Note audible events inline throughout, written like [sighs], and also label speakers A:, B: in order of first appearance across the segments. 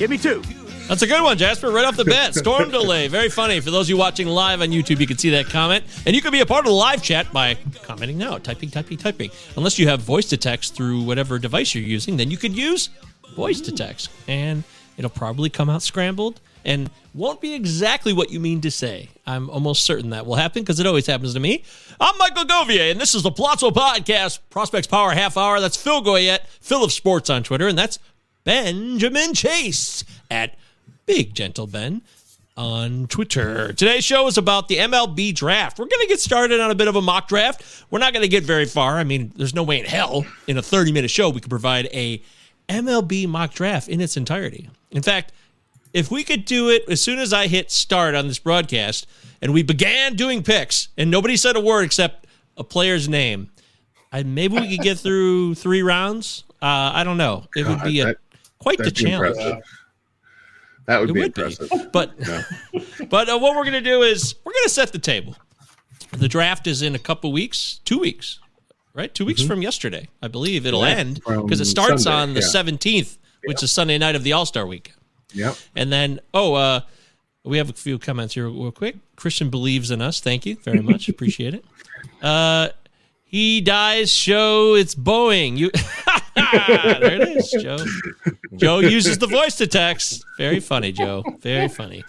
A: Give me two.
B: That's a good one, Jasper. Right off the bat. [laughs] Storm delay. Very funny. For those of you watching live on YouTube, you can see that comment. And you can be a part of the live chat by commenting now, typing, typing, typing. Unless you have voice to text through whatever device you're using, then you could use voice to text. And it'll probably come out scrambled and won't be exactly what you mean to say. I'm almost certain that will happen because it always happens to me. I'm Michael Govier, and this is the Palazzo Podcast, Prospects Power Half Hour. That's Phil Goyette, Phil of Sports on Twitter, and that's Benjamin Chase at Big Gentle Ben on Twitter. Today's show is about the MLB draft. We're going to get started on a bit of a mock draft. We're not going to get very far. I mean, there's no way in hell in a 30 minute show we could provide a MLB mock draft in its entirety. In fact, if we could do it as soon as I hit start on this broadcast and we began doing picks and nobody said a word except a player's name, I, maybe we could get through three rounds. Uh, I don't know. It would be a, quite the
C: that'd be
B: challenge.
C: impressive. That would
B: It
C: be
B: would be.
C: impressive.
B: But [laughs]
C: Yeah. [laughs]
B: but uh, what we're going to do is we're going to set the table. The draft is in a couple weeks, two weeks, right? Two weeks from yesterday, I believe it'll
C: Yeah,
B: end because it starts
C: Sunday,
B: on the
C: yeah.
B: seventeenth, which is Sunday night of the All Star week.
C: Yep.
B: And then, oh, uh, we have a few comments here real quick. Christian believes in us. Thank you very much. Appreciate it. [laughs] Uh, he dies. Show it's Boeing. You [laughs] there it is, Joe. Joe uses the voice to text. Very funny, Joe. Very funny.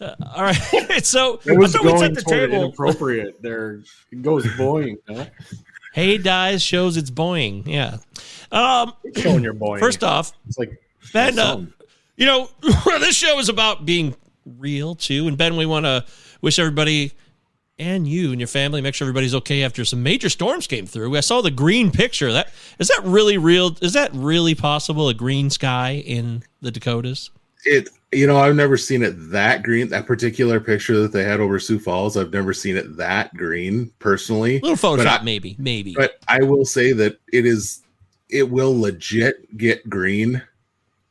B: Uh, all right, [laughs] so
D: It was
B: I thought we'd
D: going
B: set the
D: toward
B: table.
D: inappropriate. There it goes Boeing. Huh?
B: Hey dies shows it's Boeing. Yeah. Um,
D: Showing your Boeing.
B: first off,
D: it's like
B: Ben, uh, you know, [laughs] this show is about being real too. And Ben, we want to wish everybody and you and your family make sure everybody's okay after some major storms came through. I saw the green picture. That is that really real? Is that really possible? A green sky in the Dakotas?
C: It you know, I've never seen it that green. That particular picture that they had over Sioux Falls, I've never seen it that green personally.
B: A little Photoshop,
C: I-
B: maybe, maybe.
C: But I will say that it is it will legit get green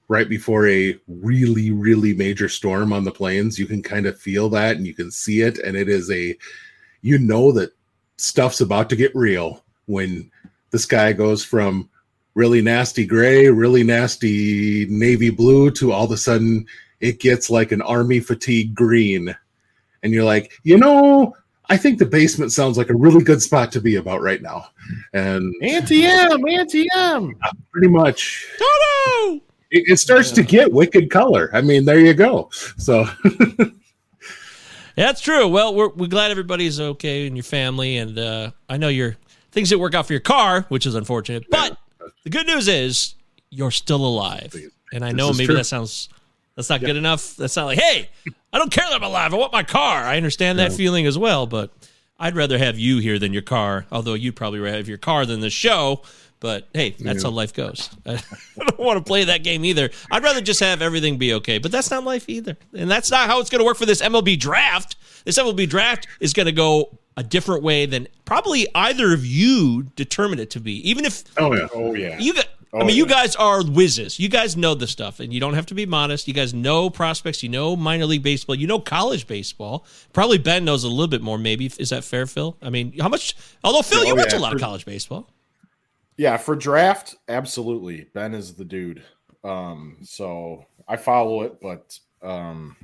C: right before a really really major storm on the plains you can kind of feel that and you can see it and it is a you know that stuff's about to get real when the sky goes from really nasty gray really nasty navy blue to all of a sudden it gets like an army fatigue green and you're like you know i think the basement sounds like a really good spot to be about right now and
D: Auntie Em, anti-M.
C: pretty much
B: Toto!
C: It, it starts to get wicked color i mean there you go so
B: That's true. Well, we're, we're glad everybody's okay in your family, and uh, I know your things didn't work out for your car, which is unfortunate. But the good news is you're still alive, and I know maybe
C: true.
B: that sounds that's not good enough. That's not like, hey, I don't care that I'm alive. I want my car. I understand that feeling as well, but I'd rather have you here than your car. Although you'd probably rather have your car than the show. But hey, that's how life goes. [laughs] I don't want to play that game either. I'd rather just have everything be okay. But that's not life either. And that's not how it's going to work for this MLB draft. This MLB draft is going to go a different way than probably either of you determined it to be. Even if
C: Oh yeah.
D: Oh yeah.
B: you got, I
D: Oh,
B: mean, you guys are whizzes. You guys know the stuff, and you don't have to be modest. You guys know prospects. You know minor league baseball. You know college baseball. Probably Ben knows a little bit more. Maybe is that fair, Phil? I mean, how much? Although Phil, you
D: Oh,
B: watch a lot of college baseball.
D: Yeah, for draft, absolutely. Ben is the dude. Um, so I follow it, but um,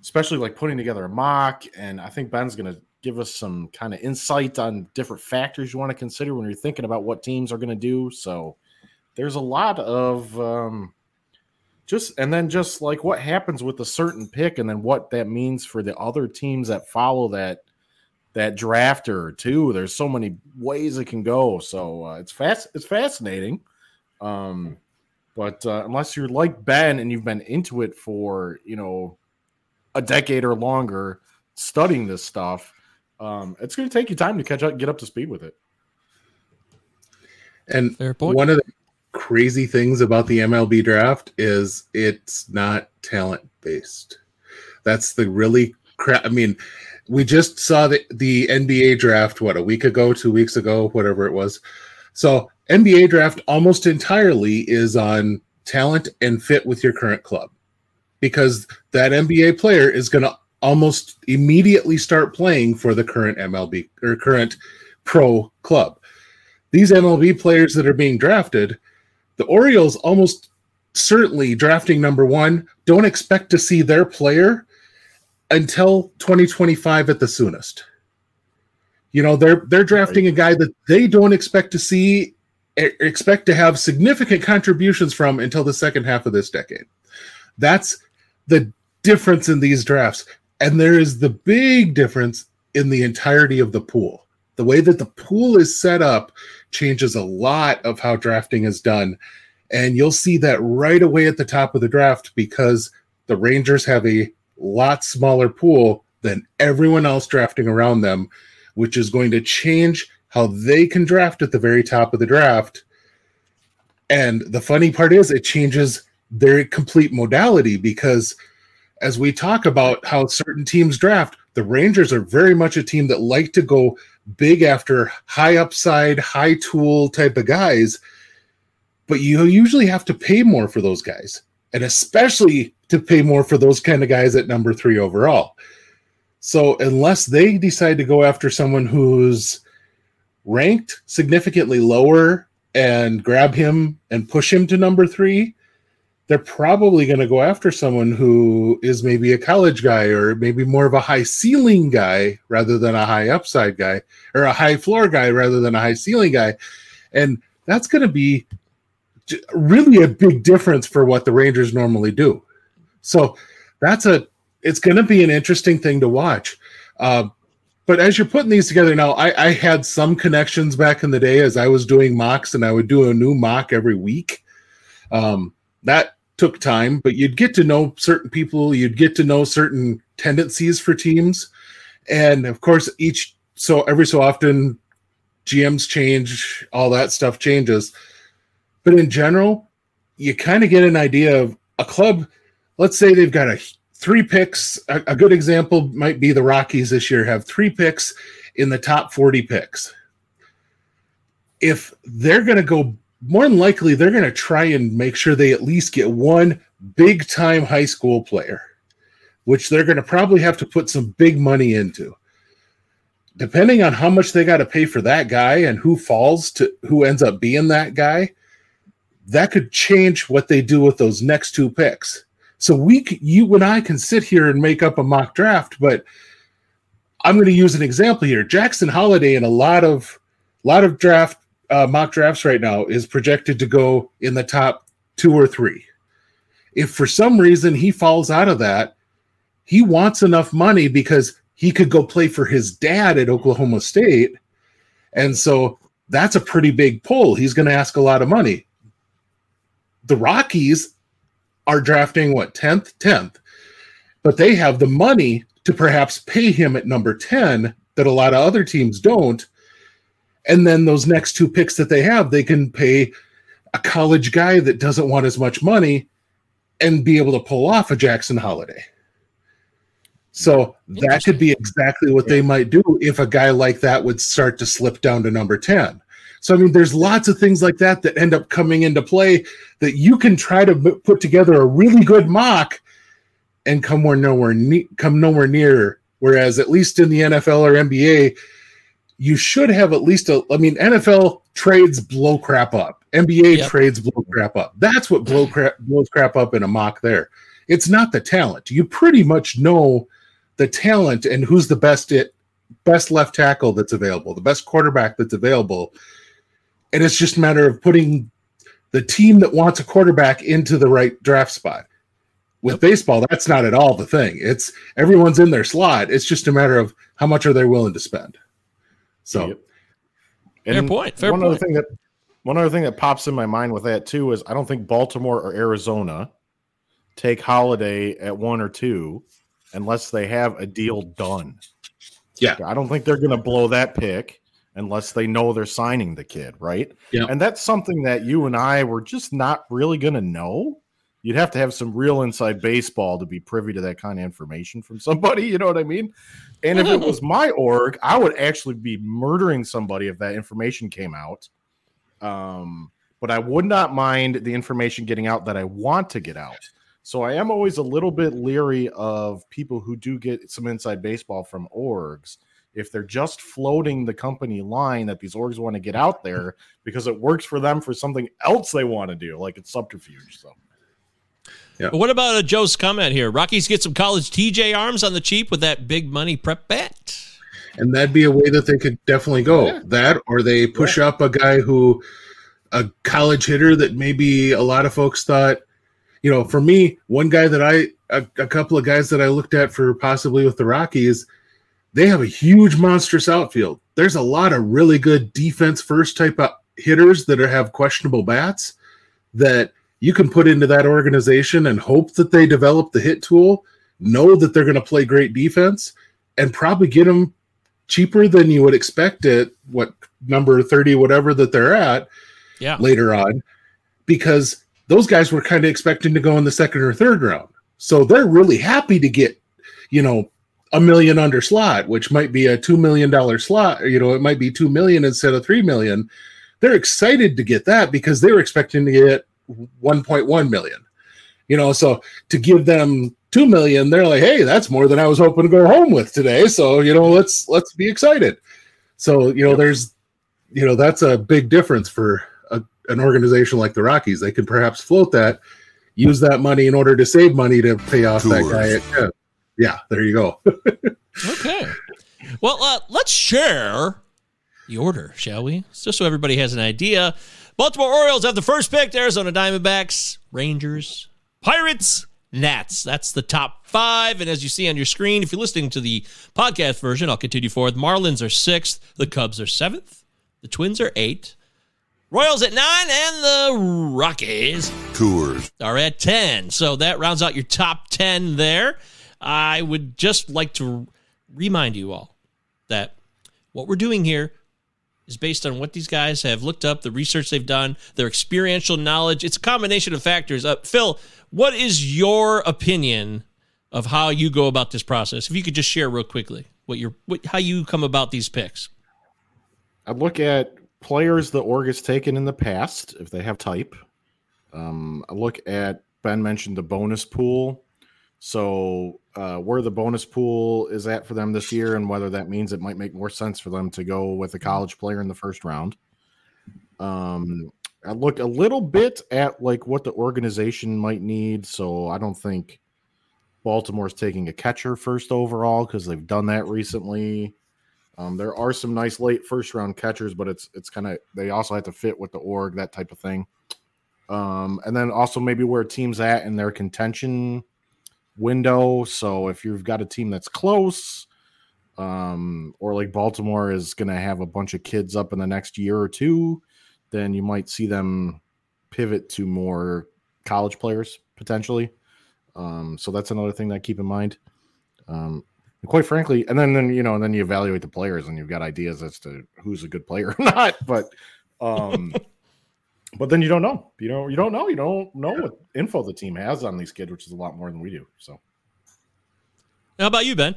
D: especially like putting together a mock, and I think Ben's going to give us some kind of insight on different factors you want to consider when you're thinking about what teams are going to do. So there's a lot of um, just, and then just like what happens with a certain pick, and then what that means for the other teams that follow that that drafter too. There's so many ways it can go. So uh, it's fast. It's fascinating. Um, but uh, unless you're like Ben and you've been into it for you know a decade or longer, studying this stuff, um, it's going to take you time to catch up, get up to speed with it.
C: And
B: Fair point.
C: one of the crazy things about the MLB draft is it's not talent based. That's the really crap. I mean, we just saw the, the NBA draft, what, a week ago, two weeks ago, whatever it was. So, NBA draft almost entirely is on talent and fit with your current club because that NBA player is going to almost immediately start playing for the current MLB or current pro club these MLB players that are being drafted, the Orioles almost certainly drafting number one don't expect to see their player until 2025 at the soonest. You know, they're they're drafting a guy that they don't expect to see expect to have significant contributions from until the second half of this decade. That's the difference in these drafts. And there is the big difference in the entirety of the pool. The way that the pool is set up changes a lot of how drafting is done. And you'll see that right away at the top of the draft because the Rangers have a lot smaller pool than everyone else drafting around them, which is going to change how they can draft at the very top of the draft. And the funny part is, it changes their complete modality because as we talk about how certain teams draft, the Rangers are very much a team that like to go big after high upside, high tool type of guys, but you usually have to pay more for those guys, and especially to pay more for those kind of guys at number three overall. So, unless they decide to go after someone who's ranked significantly lower and grab him and push him to number three, they're probably going to go after someone who is maybe a college guy or maybe more of a high ceiling guy rather than a high upside guy or a high floor guy rather than a high ceiling guy. And that's going to be really a big difference for what the Rangers normally do. So that's a, it's going to be an interesting thing to watch. Uh, but as you're putting these together now, I, I had some connections back in the day as I was doing mocks and I would do a new mock every week. Um, that took time, but you'd get to know certain people, you'd get to know certain tendencies for teams. And of course, each so every so often GMs change, all that stuff changes. But in general, you kind of get an idea of a club. Let's say they've got a three picks. A, a good example might be the Rockies this year have three picks in the top 40 picks. If they're going to go more than likely they're going to try and make sure they at least get one big time high school player, which they're going to probably have to put some big money into. Depending on how much they got to pay for that guy and who falls to who ends up being that guy, that could change what they do with those next two picks. So we, you and I can sit here and make up a mock draft, but I'm going to use an example here. Jackson Holliday in a lot of lot of draft uh, mock drafts right now is projected to go in the top two or three. If for some reason he falls out of that, he wants enough money because he could go play for his dad at Oklahoma State. And so that's a pretty big pull. He's going to ask a lot of money. The Rockies are drafting what 10th, 10th, but they have the money to perhaps pay him at number 10 that a lot of other teams don't. And then those next two picks that they have, they can pay a college guy that doesn't want as much money and be able to pull off a Jackson Holliday. So that could be exactly what they might do if a guy like that would start to slip down to number 10. So, I mean, there's lots of things like that that end up coming into play that you can try to put together a really good mock and come where nowhere ne- come nowhere near. Whereas, at least in the NFL or NBA, you should have at least a. I mean, NFL trades blow crap up. NBA yep. trades blow crap up. That's what blow crap blows crap up in a mock. There, it's not the talent. You pretty much know the talent and who's the best it best left tackle that's available, the best quarterback that's available, and it's just a matter of putting the team that wants a quarterback into the right draft spot. With yep. baseball, that's not at all the thing. It's everyone's in their slot. It's just a matter of how much are they willing to spend. So,
B: yep. fair point. Fair
D: one
B: point.
D: other thing that one other thing that pops in my mind with that too is I don't think Baltimore or Arizona take Holliday at one or two unless they have a deal done.
C: Yeah,
D: I don't think they're going to blow that pick unless they know they're signing the kid, right?
C: Yeah.
D: And that's something that you and I were just not really going to know. You'd have to have some real inside baseball to be privy to that kind of information from somebody, [laughs] you know what I mean? And if it was my org, I would actually be murdering somebody if that information came out. Um, but I would not mind the information getting out that I want to get out. So I am always a little bit leery of people who do get some inside baseball from orgs if they're just floating the company line that these orgs want to get out there because it works for them for something else they want to do, like it's subterfuge. So.
B: Yeah. What about uh, Joe's comment here? Rockies get some college TJ arms on the cheap with that big money prep bet.
C: And that'd be a way that they could definitely go. Yeah. That or they push yeah. up a guy who a college hitter that maybe a lot of folks thought, you know, for me, one guy that I a, a couple of guys that I looked at for possibly with the Rockies – they have a huge monstrous outfield. There's a lot of really good defense first type of hitters that are, have questionable bats that you can put into that organization and hope that they develop the hit tool, know that they're going to play great defense, and probably get them cheaper than you would expect at what number 30, whatever that they're at
B: yeah.
C: later on, because those guys were kind of expecting to go in the second or third round. So they're really happy to get, you know, a million under slot, which might be a two million dollar slot, you know, it might be two million instead of three million. They're excited to get that because they were expecting to get 1.1 million. You know, so to give them two million, they're like, hey, that's more than I was hoping to go home with today. So, you know, let's let's be excited. So, you know, yep. there's you know, that's a big difference for a, an organization like the Rockies. They could perhaps float that, use that money in order to save money to pay off Tours. that guy at 10 yeah, there you go. [laughs]
B: okay. Well, uh, let's share the order, shall we? Just so everybody has an idea. Baltimore Orioles have the first pick. Arizona Diamondbacks, Rangers, Pirates, Nats. That's the top five. And as you see on your screen, if you're listening to the podcast version, I'll continue forward. Marlins are sixth. The Cubs are seventh. The Twins are eight. Royals at nine, and the Rockies
E: Tours
B: are at 10. So that rounds out your top 10 there. I would just like to remind you all that what we're doing here is based on what these guys have looked up, the research they've done, their experiential knowledge. It's a combination of factors. Uh, Phil, what is your opinion of how you go about this process? If you could just share real quickly what your what, how you come about these picks.
D: I'd look at players the org has taken in the past if they have type. Um, I look at Ben mentioned the bonus pool so, uh, where the bonus pool is at for them this year, and whether that means it might make more sense for them to go with a college player in the first round. Um, I look a little bit at like what the organization might need. So, I don't think Baltimore's taking a catcher first overall because they've done that recently. Um, there are some nice late first round catchers, but it's it's kind of they also have to fit with the org, that type of thing. Um, and then also maybe where teams at in their contention window. So if you've got a team that's close, um, or like Baltimore is going to have a bunch of kids up in the next year or two, then you might see them pivot to more college players potentially. Um, so that's another thing that keep in mind. Um, quite frankly, and then then you know, and then you evaluate the players, and you've got ideas as to who's a good player [laughs] or not. But um, but then you don't know. You know, you don't know. You don't know what info the team has on these kids, which is a lot more than we do. So,
B: How about you, Ben?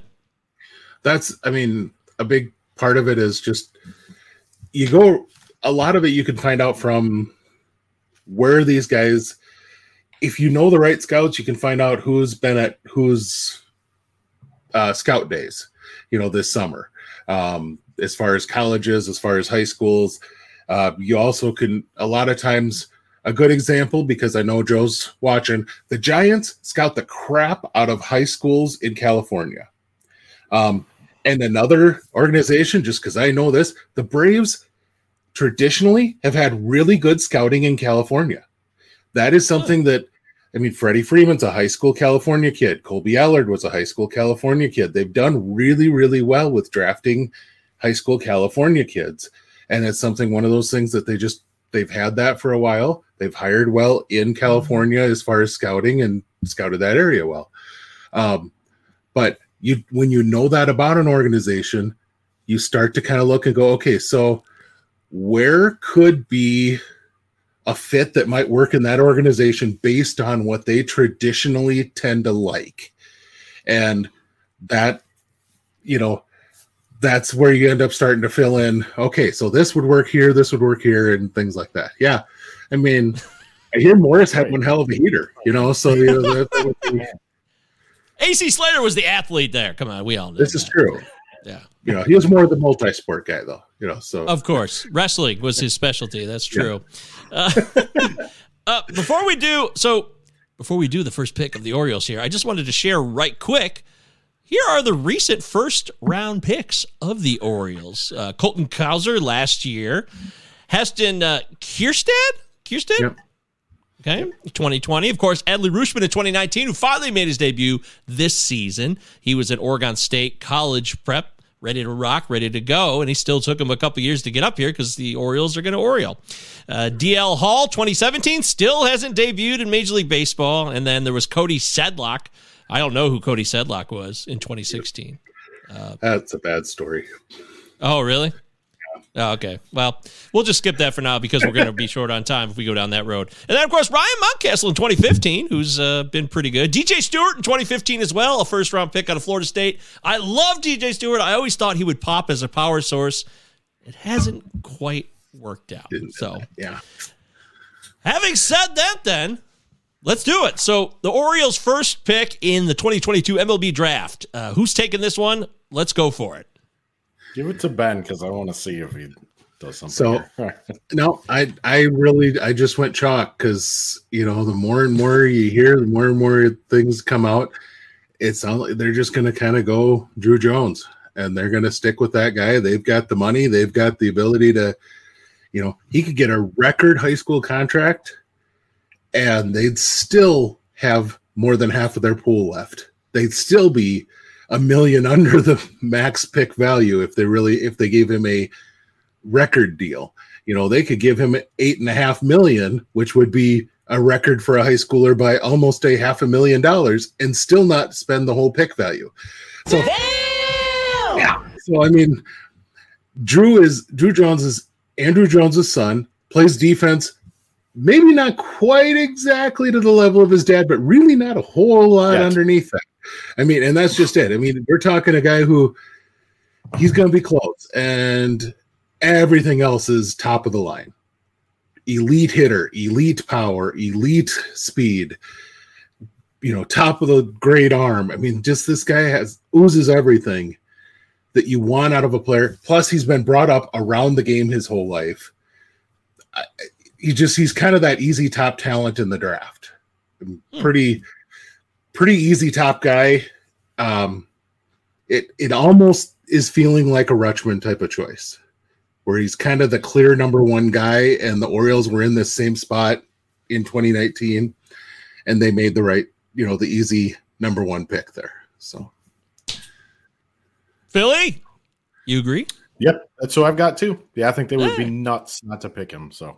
C: That's, I mean, a big part of it is just you go. A lot of it you can find out from where these guys. If you know the right scouts, you can find out who's been at who's uh, scout days, you know, this summer. Um, as far as colleges, as far as high schools, uh, you also can a lot of times a good example because I know Joe's watching. The Giants scout the crap out of high schools in California. Um, and another organization, just because I know this, the Braves traditionally have had really good scouting in California. That is something that I mean, Freddie Freeman's a high school California kid. Kolby Allard was a high school California kid. They've done really, really well with drafting high school California kids. And it's something, one of those things that they just, they've had that for a while. They've hired well in California as far as scouting and scouted that area well. Um, but you, when you know that about an organization, you start to kind of look and go, okay, so where could be a fit that might work in that organization based on what they traditionally tend to like. And that, you know, that's where you end up starting to fill in, okay, so this would work here, this would work here, and things like that. Yeah. I mean, [laughs] I hear Morris had one hell of a heater, you know, so you know, that, that be, [laughs]
B: AC Slater was the athlete there. Come on, we all know.
C: This
B: that.
C: is true.
B: Yeah.
C: You know, he was more of the multi sport guy, though, you know, so.
B: Of course. Wrestling was his specialty. That's true. Uh, [laughs] uh, before we do, so before we do the first pick of the Orioles here, I just wanted to share right quick. Here are the recent first round picks of the Orioles. Uh, Colton Cowser last year, Heston uh, Kjerstad, Kjerstad,
C: Yep.
B: Okay, 2020. Of course, Adley Rutschman in 2019, who finally made his debut this season. He was at Oregon State College Prep, ready to rock, ready to go, and he still took him a couple years to get up here because the Orioles are going to Oriole. Uh, DL Hall, 2017, still hasn't debuted in Major League Baseball. And then there was Cody Sedlock. I don't know who Cody Sedlock was in 2016.
C: That's a bad story.
B: Oh, really? Oh, okay. Well, we'll just skip that for now because we're going to be short on time if we go down that road. And then, of course, Ryan Mountcastle in 2015, who's uh, been pretty good. DJ Stewart in 2015 as well, a first round pick out of Florida State. I love DJ Stewart. I always thought he would pop as a power source. It hasn't quite worked out. So,
C: Yeah.
B: having said that, then let's do it. So, the Orioles' first pick in the 2022 MLB draft. Uh, who's taking this one? Let's go for it.
D: give it to Ben because I want to see if he does something.
C: So- [laughs] No, I I really I just went chalk because you know the more and more you hear, the more and more things come out. It's not like they're just going to kind of go Druw Jones, and they're going to stick with that guy. They've got the money, they've got the ability to, you know, he could get a record high school contract, and they'd still have more than half of their pool left. They'd still be a million [laughs] under the max pick value if they really if they gave him a record deal. You know, they could give him eight and a half million, which would be a record for a high schooler by almost a half a million dollars, and still not spend the whole pick value. So, yeah. So I mean, Druw is Druw Jones is Andruw Jones's son, plays defense. Maybe not quite exactly to the level of his dad, but really not a whole lot underneath that. I mean, and that's just it. I mean, we're talking a guy who he's going to be close, and everything else is top of the line. Elite hitter, elite power, elite speed. You know, top of the great arm. I mean, just this guy has oozes everything that you want out of a player. Plus, he's been brought up around the game his whole life. I- He just he's kind of that easy top talent in the draft. Pretty, pretty easy top guy. Um, it it almost is feeling like a Rutschman type of choice, where he's kind of the clear number one guy, and the Orioles were in this same spot in 2019, and they made the right, you know, the easy number one pick there. So
B: Philly, you agree?
D: Yep, that's who I've got too. Yeah, I think they would be nuts not to pick him. So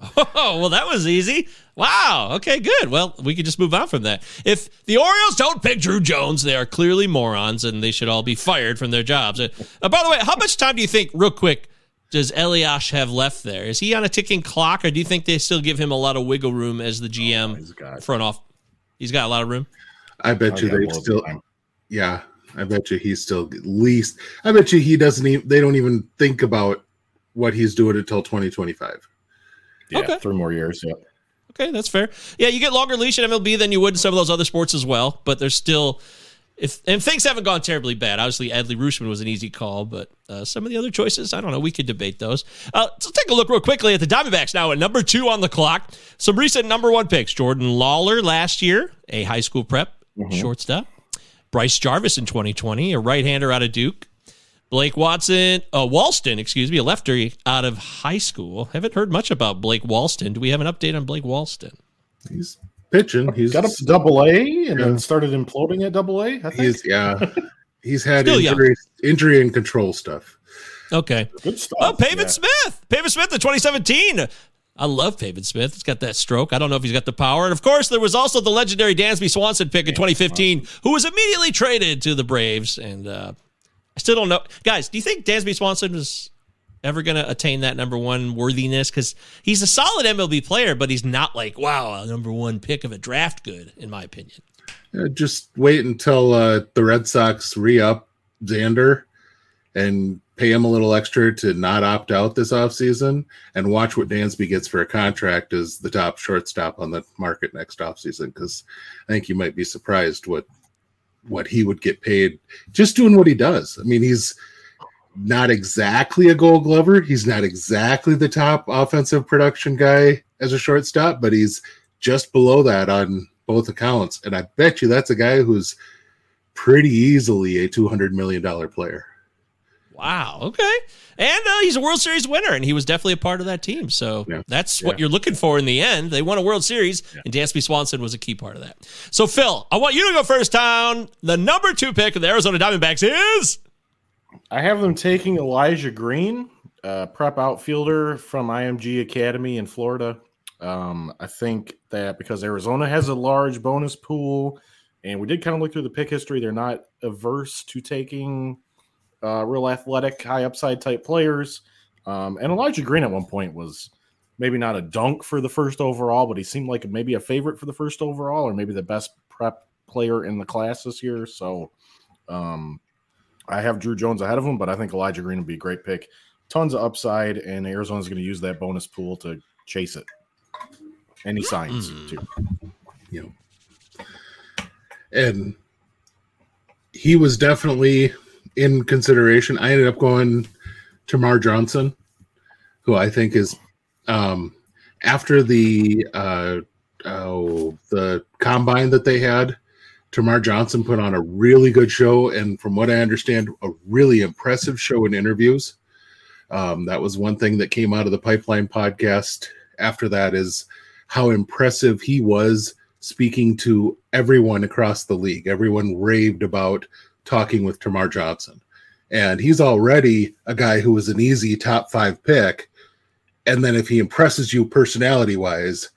D: [laughs]
B: Oh, well, that was easy. Wow. Okay, good. Well, we could just move on from that. If the Orioles don't pick Druw Jones, they are clearly morons and they should all be fired from their jobs. Uh, by the way, how much time do you think, real quick, does Elias have left there? Is he on a ticking clock or do you think they still give him a lot of wiggle room as the GM
D: he's got-
B: front off? He's got a lot of room.
C: I bet
D: I
C: you
D: got
C: they still,
D: time.
C: yeah, I bet you he's still at least. I bet you he doesn't even. They don't even think about what he's doing until 2025.
D: Yeah,
B: Okay.
D: three more years. Yep.
B: Okay, that's fair. Yeah, you get longer leash in MLB than you would in some of those other sports as well, but there's still if and things haven't gone terribly bad. Obviously, Adley Rutschman was an easy call, but uh, some of the other choices, I don't know. We could debate those. Uh, so take a look real quickly at the Diamondbacks now at number two on the clock. Some recent number one picks: Jordan Lawlar last year, a high school prep shortstop. Bryce Jarvis in 2020, a right-hander out of Duke. Blake Watson, uh, Walston, excuse me, a lefty out of high school. Haven't heard much about Blake Walston. Do we have an update on Blake Walston?
C: He's pitching. He's
D: Got up to double A and
C: Yeah.
D: then started imploding at double A. I think.
C: He's yeah. [laughs] He's had injury, injury and control stuff.
B: Okay.
D: Good stuff.
B: Oh, Pavin
D: yeah.
B: Smith. Pavin Smith in 2017. I love Pavin Smith. He's got that stroke. I don't know if he's got the power. And of course, there was also the legendary Dansby Swanson pick in 2015, who was immediately traded to the Braves. And uh, I still don't know. Guys, do you think Dansby Swanson is ever going to attain that number one worthiness? Because he's a solid MLB player, but he's not like, wow, a number one pick of a draft good, in my opinion.
C: Uh, just wait until uh, the Red Sox re up Xander and pay him a little extra to not opt out this offseason and watch what Dansby gets for a contract as the top shortstop on the market next offseason. Because I think you might be surprised what what he would get paid just doing what he does. I mean, he's not exactly a gold glover. He's not exactly the top offensive production guy as a shortstop, but he's just below that on both accounts. And I bet you that's a guy who's pretty easily a $200 million player.
B: Wow. Okay. And uh, he's a World Series winner, and he was definitely a part of that team. So
C: Yeah.
B: that's what you're looking for in the end. They won a World Series, and Dansby Swanson was a key part of that. So, Phil, I want you to go first down. The number two pick of the Arizona Diamondbacks is.
D: I have them taking Elijah Green, uh, prep outfielder from IMG Academy in Florida. Um, I think that because Arizona has a large bonus pool, and we did kind of look through the pick history, they're not averse to taking uh, real athletic, high upside type players. Um, and Elijah Green at one point was maybe not a dunk for the first overall, but he seemed like maybe a favorite for the first overall, or maybe the best prep player in the class this year. So, um, I have Druw Jones ahead of him, but I think Elijah Green would be a great pick. Tons of upside, and Arizona's going to use that bonus pool to chase it. Any he signs too.
C: You know, and he was definitely in consideration. I ended up going to Mar Johnson, who I think is um, after the uh, oh, the combine that they had. Termarr Johnson put on a really good show, and from what I understand, a really impressive show in interviews. Um, that was one thing that came out of the Pipeline podcast. After that, is how impressive he was speaking to everyone across the league. Everyone raved about talking with Termarr Johnson. And he's already a guy who was an easy top five pick. And then if he impresses you personality wise,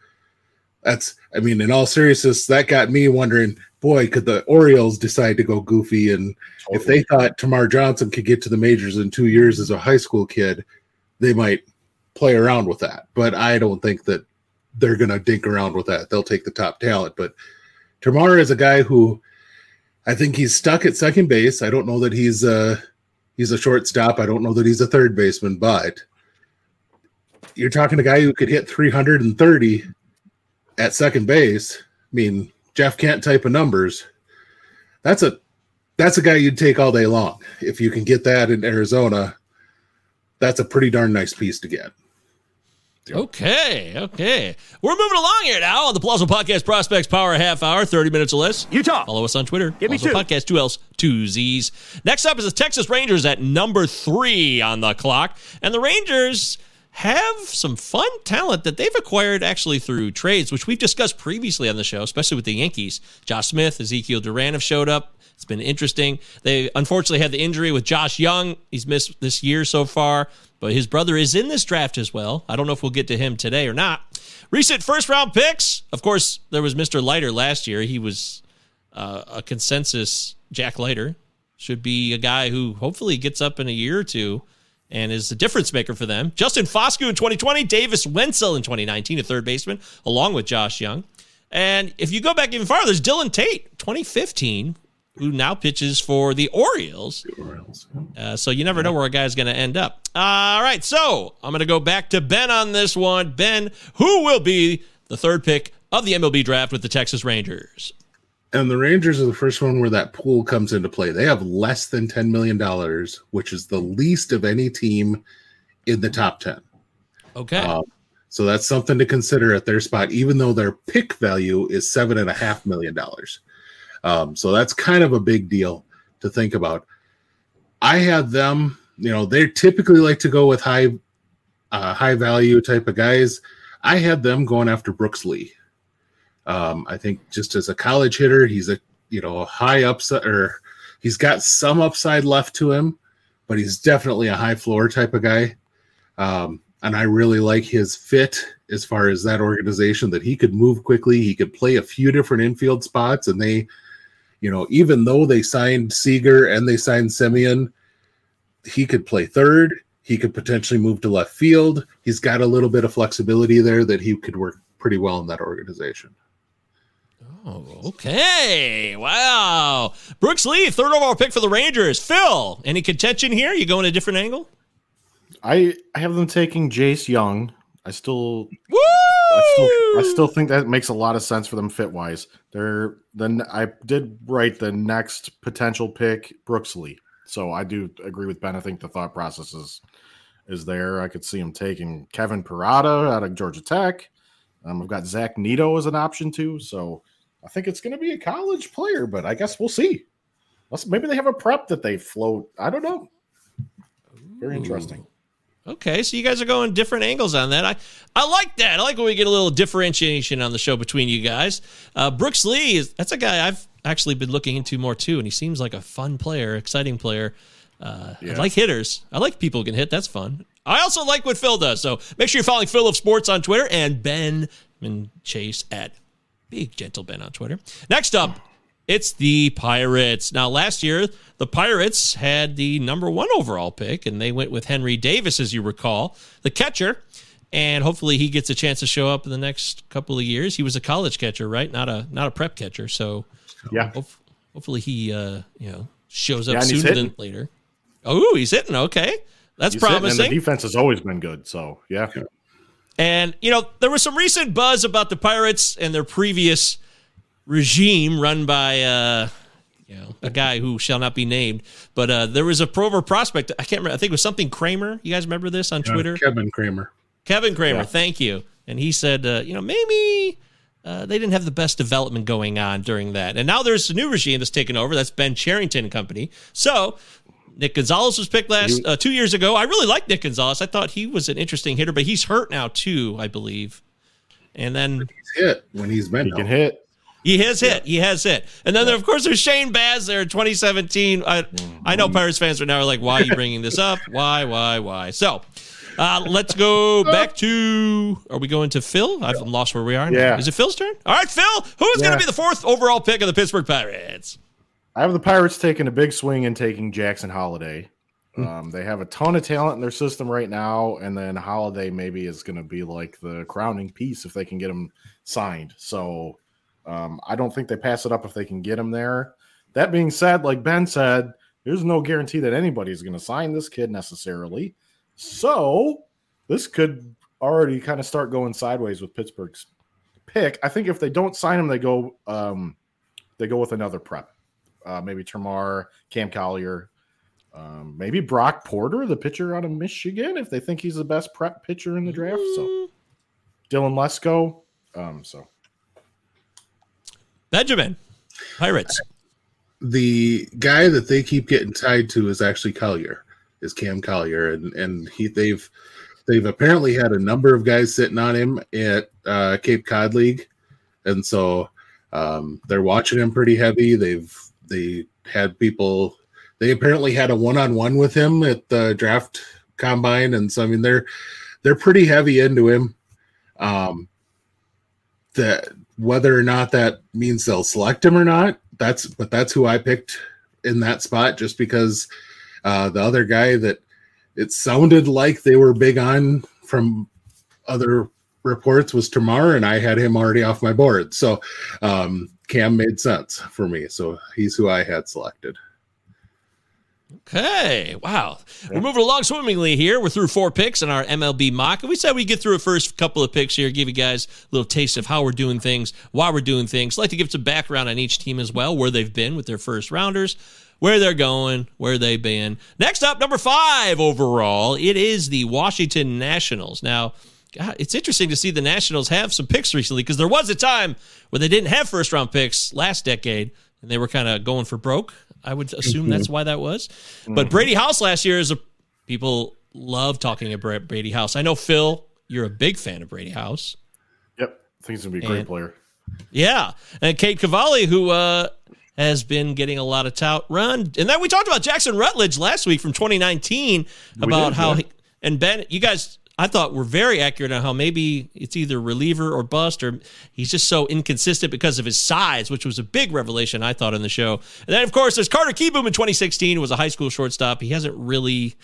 C: that's, I mean, in all seriousness, that got me wondering, boy, could the Orioles decide to go goofy? And if they thought Termarr Johnson could get to the majors in two years as a high school kid, they might play around with that. But I don't think that they're going to dink around with that. They'll take the top talent. But Termarr is a guy who I think he's stuck at second base. I don't know that he's a he's a shortstop. I don't know that he's a third baseman, but you're talking a guy who could hit 330 at second base. I mean, Jeff Kent type of numbers. That's a that's a guy you'd take all day long. If you can get that in Arizona, that's a pretty darn nice piece to get.
B: Okay, okay. We're moving along here now on the Palazzo Podcast Prospects Power Half Hour, 30 minutes or less.
A: Utah.
B: Follow us on Twitter.
A: Give me
B: Plaza
A: two.
B: Podcast, two L's, two Z's. Next up is the Texas Rangers at number three on the clock. And the Rangers have some fun talent that they've acquired actually through trades, which we've discussed previously on the show, especially with the Yankees. Josh Smith, Ezekiel Duran have showed up. It's been interesting. They unfortunately had the injury with Josh Jung. He's missed this year so far, but his brother is in this draft as well. I don't know if we'll get to him today or not. Recent first round picks. Of course, there was Mr. Leiter last year. He was uh, a consensus Jack Leiter. Should be a guy who hopefully gets up in a year or two and is a difference maker for them. Justin Foscue in 2020, Davis Wendzel in 2019, a third baseman, along with Josh Jung. And if you go back even farther, there's Dillon Tate, 2015, who now pitches for the Orioles. The Orioles. Uh, so you never know where a guy's going to end up. All right, so I'm going to go back to Ben on this one. Ben, who will be the third pick of the MLB draft with the Texas Rangers?
C: And the Rangers are the first one where that pool comes into play. They have less than $10 million, which is the least of any team in the top 10.
B: Okay. Um,
C: so that's something to consider at their spot, even though their pick value is $7.5 million. Um, so that's kind of a big deal to think about. I had them, you know, they typically like to go with high, uh, high value type of guys. I had them going after Brooks Lee. Um, I think just as a college hitter, he's a you know high upside or he's got some upside left to him, but he's definitely a high floor type of guy. Um, and I really like his fit as far as that organization that he could move quickly. He could play a few different infield spots, and they, you know, even though they signed Seager and they signed Semien, he could play third. He could potentially move to left field. He's got a little bit of flexibility there that he could work pretty well in that organization.
B: Oh, okay. Wow. Brooks Lee, third overall pick for the Rangers. Phil, any contention here? You going a different angle?
D: I I have them taking Jace Jung. I still, I still, I still think that makes a lot of sense for them fit wise. They're then I did write the next potential pick Brooks Lee. So I do agree with Ben. I think the thought process is is there. I could see him taking Kevin Parada out of Georgia Tech. Um, I've got Zach Neto as an option too. So I think it's going to be a college player, but I guess we'll see. Maybe they have a prep that they float. I don't know. Very interesting.
B: Okay, so you guys are going different angles on that. I, I like that. I like when we get a little differentiation on the show between you guys. Uh, Brooks Lee is that's a guy I've actually been looking into more too, and he seems like a fun player, exciting player. Uh, yeah. I like hitters. I like people who can hit. That's fun. I also like what Phil does. So make sure you're following Phil of Sports on Twitter and Ben and Chase at Big Gentle Ben on Twitter. Next up, it's the Pirates. Now, last year, the Pirates had the number one overall pick, and they went with Henry Davis, as you recall, the catcher. And hopefully, he gets a chance to show up in the next couple of years. He was a college catcher, right? Not a not a prep catcher. So,
D: yeah.
B: hopefully, he uh, you know shows up yeah, sooner than later. Oh, he's hitting. Okay, that's he's promising.
D: and the defense has always been good. So, yeah.
B: And, you know, there was some recent buzz about the Pirates and their previous regime run by, uh, you know, a guy who shall not be named. But uh, there was a Prover prospect. I can't remember. I think it was something Kramer. You guys remember this on Twitter?
C: Uh, Kevin Kramer.
B: Kevin Kramer. Yeah. Thank you. And he said, uh, you know, maybe uh, they didn't have the best development going on during that. And now there's a new regime that's taken over. That's Ben Cherington and Company. So Nick Gonzalez was picked last uh, two years ago. I really like Nick Gonzalez. I thought he was an interesting hitter, but he's hurt now too, I believe. And then
C: he's hit when he's been.
D: He can hit.
B: He has hit. He has hit. And then, yeah. there, of course, there's Shane Baz there in 2017. I, I know Pirates fans right now are like, why are you bringing this up? Why, why, why? So uh, let's go [laughs] back to. Are we going to Phil? I've lost where we are. Now.
D: Yeah.
B: Is it Phil's turn? All right, Phil. Who's yeah. going to be the fourth overall pick of the Pittsburgh Pirates?
D: I have the Pirates taking a big swing and taking Jackson Holliday. Hmm. Um, they have a ton of talent in their system right now, and then Holliday maybe is going to be like the crowning piece if they can get him signed. So um, I don't think they pass it up if they can get him there. That being said, like Ben said, there's no guarantee that anybody's going to sign this kid necessarily. So this could already kind of start going sideways with Pittsburgh's pick. I think if they don't sign him, they go um, they go with another prep uh, maybe Termarr, Cam Collier, um, maybe Brock Porter, the pitcher out of Michigan, if they think he's the best prep pitcher in the draft. So mm. Dylan Lesko. Um, so
B: Benjamin, Pirates.
C: The guy that they keep getting tied to is actually Collier, is Cam Collier, and and he they've they've apparently had a number of guys sitting on him at uh, Cape Cod League, and so um, they're watching him pretty heavy. They've they had people. They apparently had a one on one with him at the draft combine, and so I mean they're they're pretty heavy into him. Um, that whether or not that means they'll select him or not, that's but that's who I picked in that spot just because uh, the other guy that it sounded like they were big on from other reports was Termarr, and I had him already off my board. So um, Cam made sense for me. So he's who I had selected.
B: Okay, wow. We're moving along swimmingly here. We're through four picks in our MLB mock. And we said we'd get through a first couple of picks here, give you guys a little taste of how we're doing things, why we're doing things. like to give some background on each team as well, where they've been with their first rounders, where they're going, where they've been. Next up, number five overall, it is the Washington Nationals. Now, God, it's interesting to see the Nationals have some picks recently because there was a time where they didn't have first round picks last decade and they were kind of going for broke. I would assume mm-hmm. that's why that was. Mm-hmm. But Brady House last year is a people love talking about Brady House. I know Phil, you're a big fan of Brady House.
D: Yep, I think he's gonna be a great player.
B: Yeah, and Cade Cavalli, who uh, has been getting a lot of tout run, and then we talked about Jackson Rutledge last week from 2019 about did, how yeah. he, and Ben, you guys I thought we were very accurate on how maybe it's either reliever or bust, or he's just so inconsistent because of his size, which was a big revelation I thought in the show. And then of course there's Carter Kieboom in 2016 was a high school shortstop. He hasn't really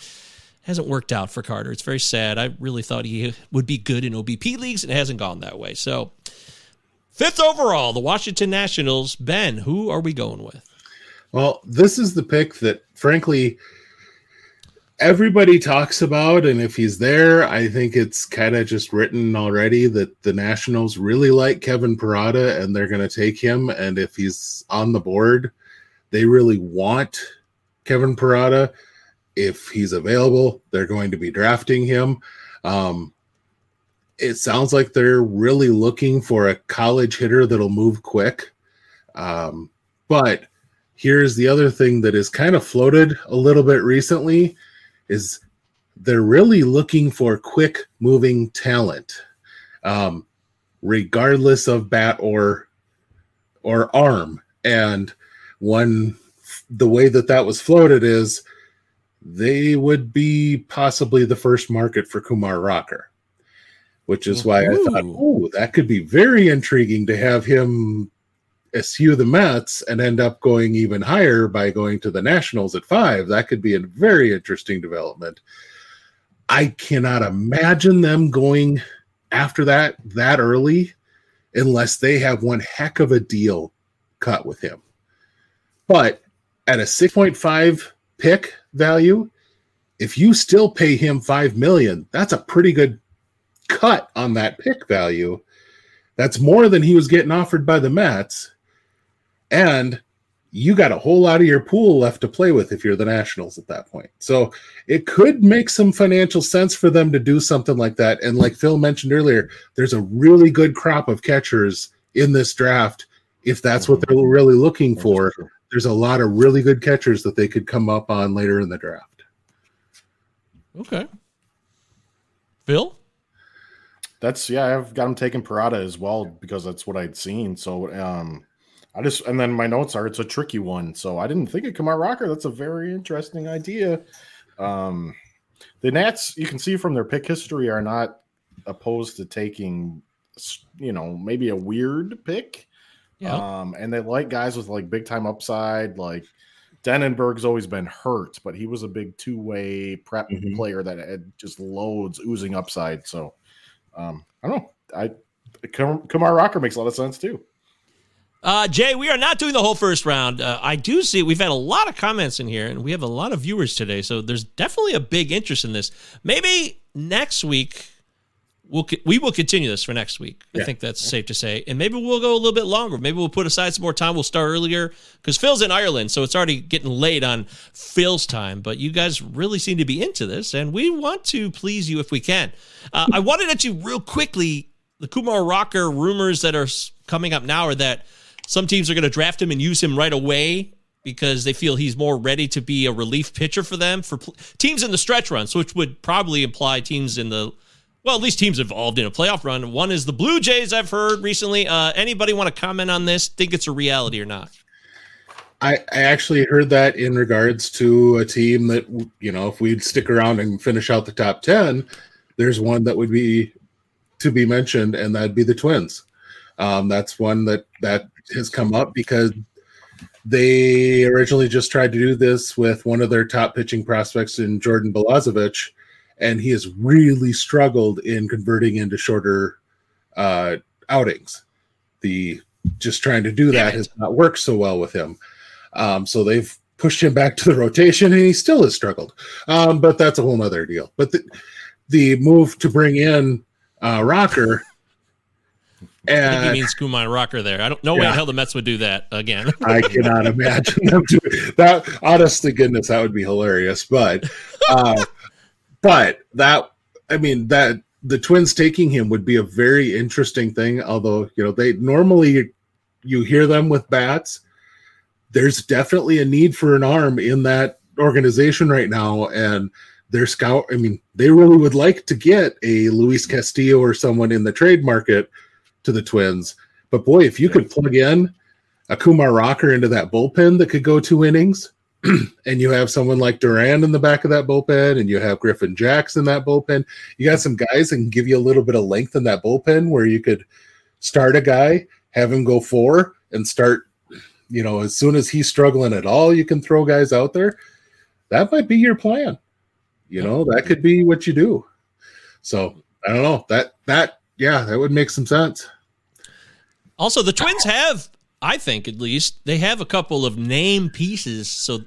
B: hasn't worked out for Carter. It's very sad. I really thought he would be good in OBP leagues, and it hasn't gone that way. So fifth overall, the Washington Nationals. Ben, who are we going with?
C: Well, this is the pick that, frankly, everybody talks about and if he's there i think it's kind of just written already that the nationals really like kevin parada and they're going to take him. And if he's on the board they really want kevin parada. If he's available they're going to be drafting him. Um, it sounds like they're really looking for a college hitter that'll move quick. Um, but here's the other thing that is kind of floated a little bit recently is they're really looking for quick moving talent, um, regardless of bat or or arm. And one the way that that was floated is they would be possibly the first market for Kumar Rocker, which is why Ooh. I thought, oh, that could be very intriguing to have him eschew the Mets and end up going even higher by going to the Nationals at five. That could be a very interesting development. I cannot imagine them going after that that early unless they have one heck of a deal cut with him. But at a 6.5 pick value, if you still pay him 5 million, that's a pretty good cut on that pick value. That's more than he was getting offered by the Mets and you got a whole lot of your pool left to play with if you're the Nationals at that point. So it could make some financial sense for them to do something like that. And like Phil mentioned earlier, there's a really good crop of catchers in this draft. If that's what they're really looking for, there's a lot of really good catchers that they could come up on later in the draft.
B: Okay. Phil?
D: That's yeah, I've got him taking Parada as well because that's what I'd seen. So um I just and then my notes are it's a tricky one. So I didn't think of Kumar Rocker. That's a very interesting idea. Um, the Nats, you can see from their pick history, are not opposed to taking, you know, maybe a weird pick. Yeah. Um, and they like guys with like big time upside. Like Denaburg's always been hurt, but he was a big two way prep mm-hmm. player that had just loads oozing upside. So um, I don't know. I Kumar Rocker makes a lot of sense too.
B: Uh, Jay, we are not doing the whole first round. Uh, I do see we've had a lot of comments in here, and we have a lot of viewers today, so there's definitely a big interest in this. Maybe next week we'll we will continue this for next week. Yeah. I think that's safe to say, and maybe we'll go a little bit longer. Maybe we'll put aside some more time. We'll start earlier because Phil's in Ireland, so it's already getting late on Phil's time. But you guys really seem to be into this, and we want to please you if we can. Uh, I wanted to you real quickly. The Kumar Rocker rumors that are coming up now are that some teams are going to draft him and use him right away because they feel he's more ready to be a relief pitcher for them for pl- teams in the stretch runs, which would probably imply teams in the well, at least teams involved in a playoff run. One is the Blue Jays. I've heard recently. Uh, anybody want to comment on this? Think it's a reality or not?
C: I, I actually heard that in regards to a team that you know, if we'd stick around and finish out the top ten, there's one that would be to be mentioned, and that'd be the Twins. Um, that's one that that has come up because they originally just tried to do this with one of their top pitching prospects in Jordan Balazovic, and he has really struggled in converting into shorter uh, outings. The just trying to do that has not worked so well with him. Um, so they've pushed him back to the rotation, and he still has struggled. Um, but that's a whole other deal. But the, the move to bring in uh, Rocker
B: I think he means Kumar Rocker there. I don't know yeah. way hell the Mets would do that again. [laughs]
C: I cannot imagine them doing that. Honest to goodness, that would be hilarious. But, uh, but that, I mean, that the Twins taking him would be a very interesting thing. Although, you know, they normally you hear them with bats. There's definitely a need for an arm in that organization right now, and their scout. I mean, they really would like to get a Luis Castillo or someone in the trade market to the Twins. But boy, if you could plug in a Kumar Rocker into that bullpen that could go two innings, [clears throat] and you have someone like Duran in the back of that bullpen, and you have Griffin Jackson in that bullpen, you got some guys that can give you a little bit of length in that bullpen where you could start a guy, have him go four, and start. You know, as soon as he's struggling at all, you can throw guys out there. That might be your plan. You know, that could be what you do. So I don't know that that yeah, that would make some sense.
B: Also, the Twins have, I think at least, they have a couple of name pieces. So,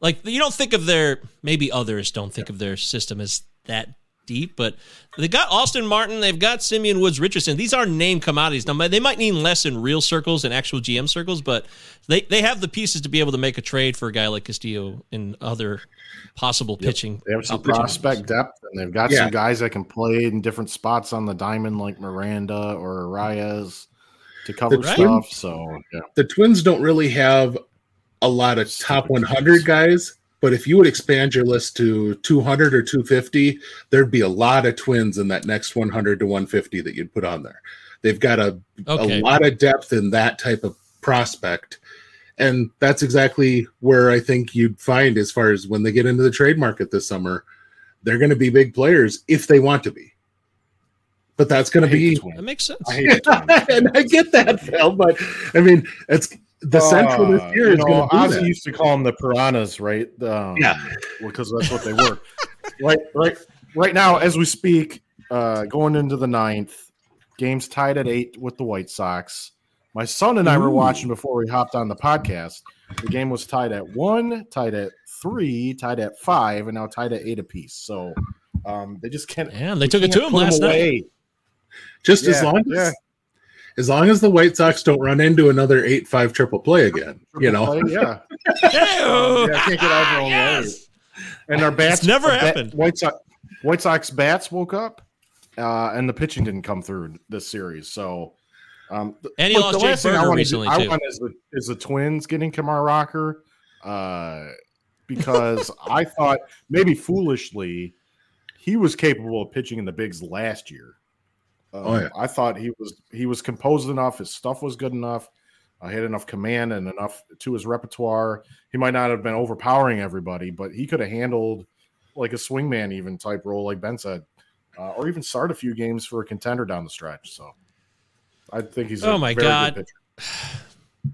B: like, you don't think of their, maybe others don't think of their system as that deep, but they got Austin Martin, they've got Simeon Woods Richardson. These are name commodities. Now, they might mean less in real circles and actual GM circles, but they, they have the pieces to be able to make a trade for a guy like Castillo and other possible yep. pitching.
D: They have some prospect depth, and they've got yeah. some guys that can play in different spots on the diamond, like Miranda or Arraez to cover the stuff. so yeah.
C: the Twins don't really have a lot of top 100 guys, but if you would expand your list to 200 or 250, there'd be a lot of Twins in that next 100 to 150 that you'd put on there. They've got a, okay. a lot of depth in that type of prospect. And that's exactly where I think you'd find as far as when they get into the trade market this summer, they're going to be big players if they want to be but that's going to be
B: that makes sense.
C: I [laughs] and I get that, Phil, but I mean, it's the uh, central this year is going to
D: Ozzie used to call them the piranhas, right? Um,
C: yeah,
D: because that's what they were. [laughs] right, right, right now as we speak, uh, going into the ninth, games tied at eight with the White Sox. My son and I Ooh. were watching before we hopped on the podcast. The game was tied at one, tied at three, tied at five, and now tied at eight apiece. So um, they just can't.
B: Yeah, they took it to him last night.
C: Just yeah, as long as yeah. as long as the White Sox don't run into another eight five triple play again, triple you know.
D: Play, yeah. [laughs] yeah, can't get out of yes. And our bats
B: it's never happened.
D: Bat, White Sox White Sox bats woke up, uh, and the pitching didn't come through this series. So, um,
B: and he lost the Jake Burger recently
D: do,
B: too.
D: I want is the, is the Twins getting Kumar Rocker, uh, because [laughs] I thought maybe foolishly he was capable of pitching in the bigs last year. Um, oh, yeah. I thought he was he was composed enough. His stuff was good enough. Uh, he had enough command and enough to his repertoire. He might not have been overpowering everybody, but he could have handled like a swingman even type role, like Ben said, uh, or even start a few games for a contender down the stretch. So I think he's.
B: Oh my god. [sighs]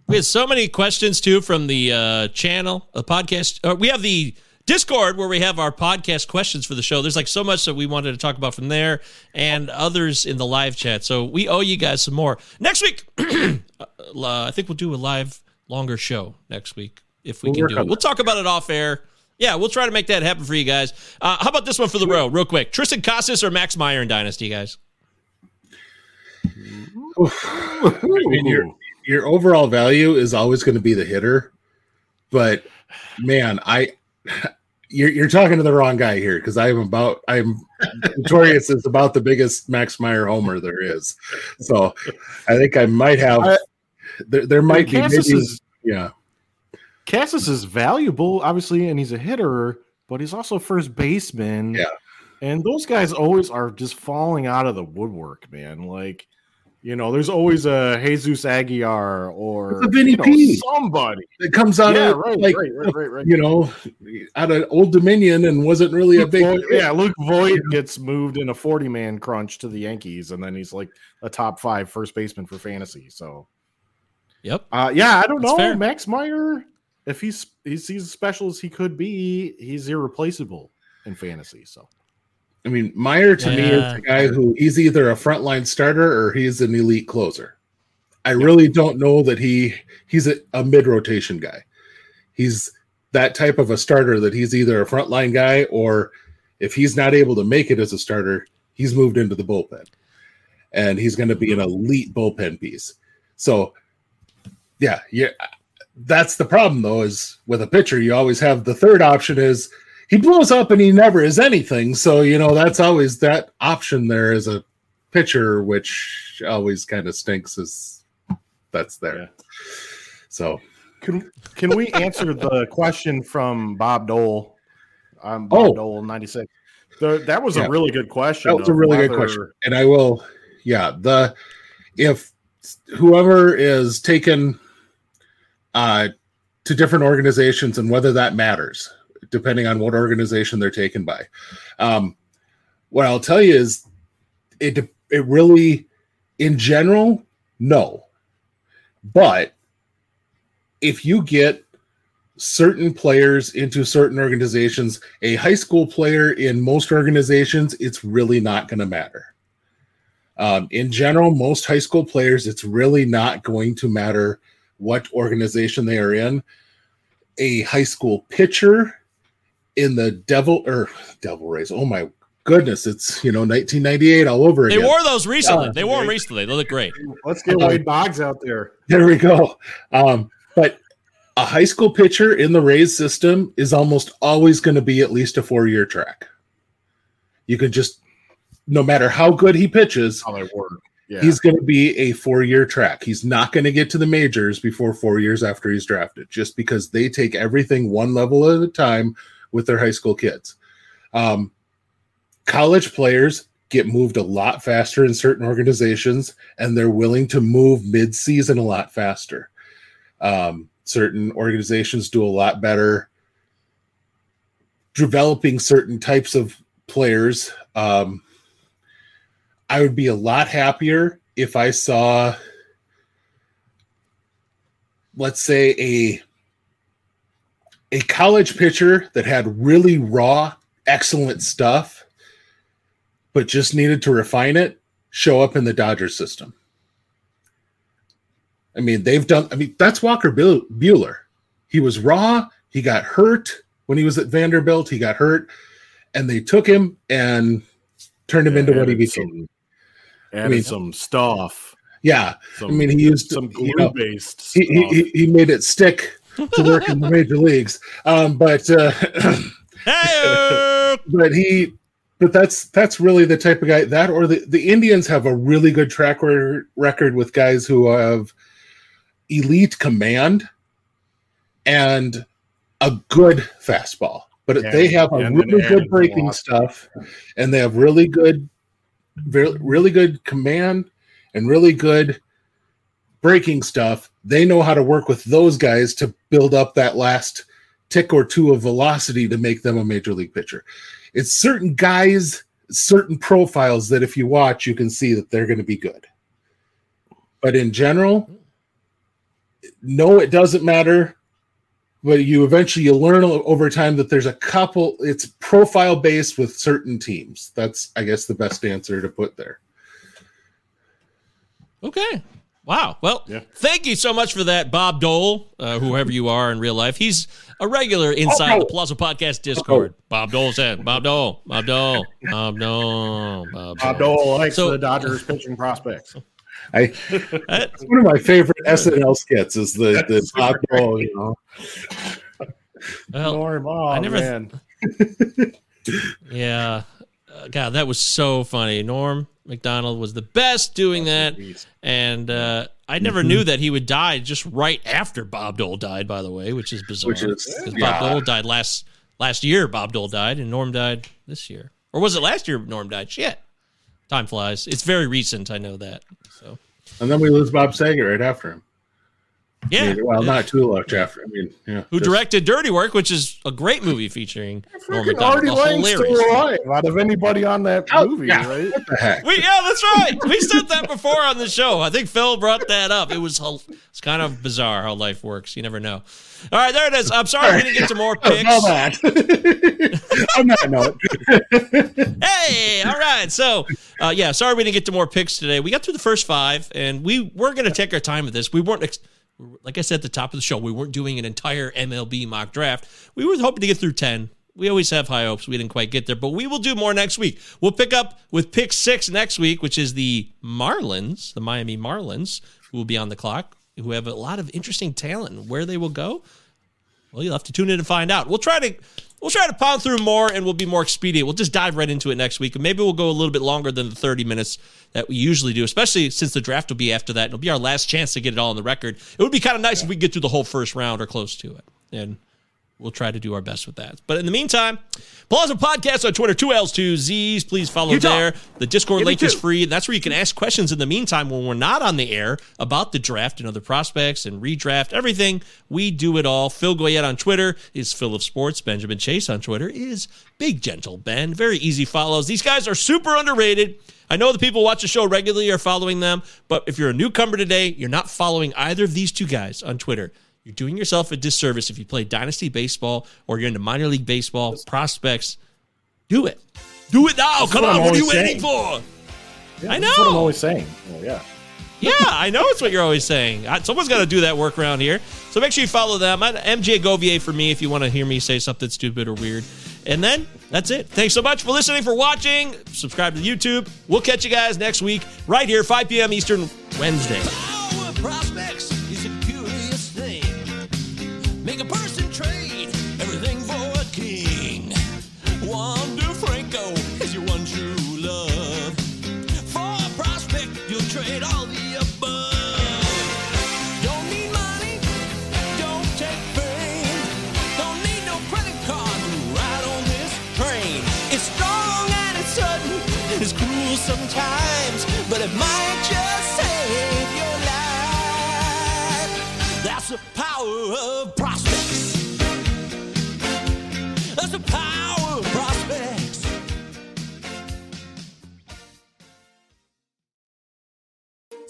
B: We had so many questions too from the uh, channel, the podcast. Uh, we have the Discord, where we have our podcast questions for the show. There's like so much that we wanted to talk about from there and others in the live chat. So we owe you guys some more. Next week, [clears throat] uh, I think we'll do a live, longer show next week if we we'll can do it. We'll talk about it off air. Yeah, we'll try to make that happen for you guys. Uh, how about this one for the row, real quick? Triston Casas or Max Meyer in Dynasty, guys?
C: I mean, your your overall value is always going to be the hitter, but man, I you're, you're talking to the wrong guy here because I'm about I'm notorious is about the biggest Max Meyer homer there is. So I think I might have I, there, there might be maybe, is, yeah.
D: Casas is valuable, obviously, and he's a hitter, but he's also first baseman.
C: Yeah.
D: And those guys always are just falling out of the woodwork, man. Like, you know, there's always a Jesus Aguilar or
C: a Vinny
D: you know,
C: P.
D: somebody.
C: that comes out
D: Yeah,
C: of
D: right,
C: like
D: right, right, right, right.
C: you know out of Old Dominion and wasn't really a big
D: Voit- yeah, Luke Voit gets moved in a 40 man crunch to the Yankees, and then he's like a top five first baseman for fantasy. So,
B: Yep.
D: uh, yeah, I don't
B: That's
D: know.
B: fair.
D: Max Meyer, if he's he's he's as special as he could be, he's irreplaceable in fantasy. So,
C: I mean, Meyer to me is
B: Yeah.
C: a guy who he's either a frontline starter or he's an elite closer. I really don't know that he he's a, a mid rotation guy. He's that type of a starter that he's either a frontline guy or if he's not able to make it as a starter, he's moved into the bullpen. And he's going to be an mm-hmm. elite bullpen piece. So, yeah, yeah, that's the problem though. Is with a pitcher, you always have the third option is he blows up and he never is anything. So you know that's always that option there as a pitcher, which always kind of stinks. Is that's there.
D: Yeah.
C: So
D: can can we answer the question from Bob Dole? Um, Bob
C: Oh.
D: Dole, 96. The, that was
C: Yeah.
D: a really good question.
C: that was a
D: of
C: really good question, and I will. Yeah, the if whoever is taken uh, to different organizations and whether that matters, depending on what organization they're taken by. Um, what I'll tell you is, it it really, in general, no. But if you get certain players into certain organizations, a high school player in most organizations, it's really not going to matter. Um, in general, most high school players, it's really not going to matter what organization they are in. A high school pitcher in the Devil or Devil Rays. Oh my goodness, it's you know 1998 all over again.
B: They wore those recently.
C: Yeah.
B: they wore them recently. They look great.
D: Let's get Wade Boggs out there.
C: There we go. Um, but a high school pitcher in the Rays system is almost always going to be at least a four year track. You can just, no matter how good he pitches,
D: How they work. Yeah.
C: he's going to be a four year track. He's not going to get to the majors before four years after he's drafted, just because they take everything one level at a time with their high school kids. Um, college players get moved a lot faster in certain organizations, and they're willing to move mid season a lot faster. Um, certain organizations do a lot better developing certain types of players. Um, I would be a lot happier if I saw, let's say, a a college pitcher that had really raw, excellent stuff, but just needed to refine it, show up in the Dodgers system. I mean, they've done. I mean, that's Walker Buehler. He was raw. He got hurt when he was at Vanderbilt. He got hurt, and they took him and turned him into what he became.
D: Some, added
C: mean-
D: some stuff.
C: Yeah,
D: Some,
C: I mean, he used
D: some
C: you know,
D: glue based
C: he, he- he made it stick to work in the major leagues. Um, but uh, [clears throat] but he but that's that's really the type of guy that or the, the Indians have a really good track record with guys who have elite command and a good fastball. But
D: Yeah,
C: they have a really good breaking stuff and they have really good very, really good command and really good breaking stuff. They know how to work with those guys to build up that last tick or two of velocity to make them a major league pitcher. It's certain guys, certain profiles that if you watch, you can see that they're going to be good. But in general, no, it doesn't matter. But you eventually you learn over time that there's a couple. It's profile based with certain teams. That's I guess the best answer to put there.
B: Okay. Wow. Well,
D: Yeah.
B: thank you so much for that, Bob Dole, uh, whoever you are in real life. He's a regular inside
C: Oh,
B: the Palazzo Podcast Discord. Bob Dole said, Bob Dole, Bob Dole, Bob Dole, Bob
D: Bob
B: Dole.
D: Dole likes
B: So-
D: the Dodgers pitching prospects.
C: I
B: That-
C: it's one of my favorite SNL skits is the the Bob Dole, you know.
B: well,
D: Norm, oh,
B: I never-
D: man. [laughs]
B: yeah. Uh, God, that was so funny. Norm Macdonald was the best doing that. And uh, I never
C: Mhm.
B: knew that he would die just right after Bob Dole died. By the way, which is bizarre.
C: Which is-
B: 'Cause
C: yeah.
B: Bob Dole died last last year. Bob Dole died, and Norm died this year, or was it last year? Norm died. Shit, time flies. It's very recent. I know that. So
C: And then we lose Bob Saget right after him. I
B: yeah.
C: mean, well, not too much after. I mean, yeah.
B: Who
C: just-
B: directed Dirty Work, which is a great movie featuring Norm
D: Freaking
B: Macdonald.
D: Artie still
B: hilarious.
D: alive out of anybody on that
C: Oh,
D: movie,
C: yeah.
D: right?
C: What the heck?
B: We, yeah, that's right. We said that before on the show. I think Phil brought that up. It was it's kind of bizarre how life works. You never know. All right, there it is. I'm sorry we didn't get to more
C: Oh,
B: picks.
C: all that. On that note, [laughs]
B: Hey, all right. So, uh, yeah, sorry we didn't get to more picks today. We got through the first five, and we were going to take our time with this. We weren't, ex- like I said at the top of the show, we weren't doing an entire MLB mock draft. We were hoping to get through 10. We always have high hopes. We didn't quite get there, but we will do more next week. We'll pick up with pick six next week, which is the Marlins, the Miami Marlins, who will be on the clock, who have a lot of interesting talent. Where they will go, well, you'll have to tune in and find out. We'll try to we'll try to pound through more and we'll be more expedient. We'll just dive right into it next week. And maybe we'll go a little bit longer than the 30 minutes that we usually do, especially since the draft will be after that. It'll be our last chance to get it all on the record. It would be kind of nice if we could get through the whole first round or close to it. And we'll try to do our best with that. But in the meantime, Palazzo Podcast on Twitter, two L's, two Z's. Please follow
A: Utah.
B: there. The Discord link is free. That's where you can ask questions in the meantime when we're not on the air about the draft and other prospects and redraft, everything. We do it all. Phil Goyette on Twitter is Phil of Sports. Benjamin Chase on Twitter is Big Gentle Ben. Very easy follows. These guys are super underrated. I know the people who watch the show regularly are following them, but if you're a newcomer today, you're not following either of these two guys on Twitter. You're doing yourself a disservice if you play Dynasty Baseball or you're into minor league baseball prospects. Do it. Do it now. Come on. What are you
D: always
B: waiting
D: saying.
B: for?
D: Yeah,
B: I
D: know. what I'm always saying. Oh, yeah. [laughs]
B: Yeah, I know it's what you're always saying. Someone's got to do that work around here. So make sure you follow them. at MJ Govier for me if you want to hear me say something stupid or weird. And then that's it. Thanks so much for listening, for watching. Subscribe to YouTube. We'll catch you guys next week, right here, 5 p.m. Eastern, Wednesday.
F: Make a person trade everything for a king. Wander Franco is your one true love. For a prospect, you'll trade all the above. Don't need money, don't take fame. Don't need no credit card to ride on this train. It's strong and it's sudden, it's cruel sometimes, but it might just save your life. That's the power of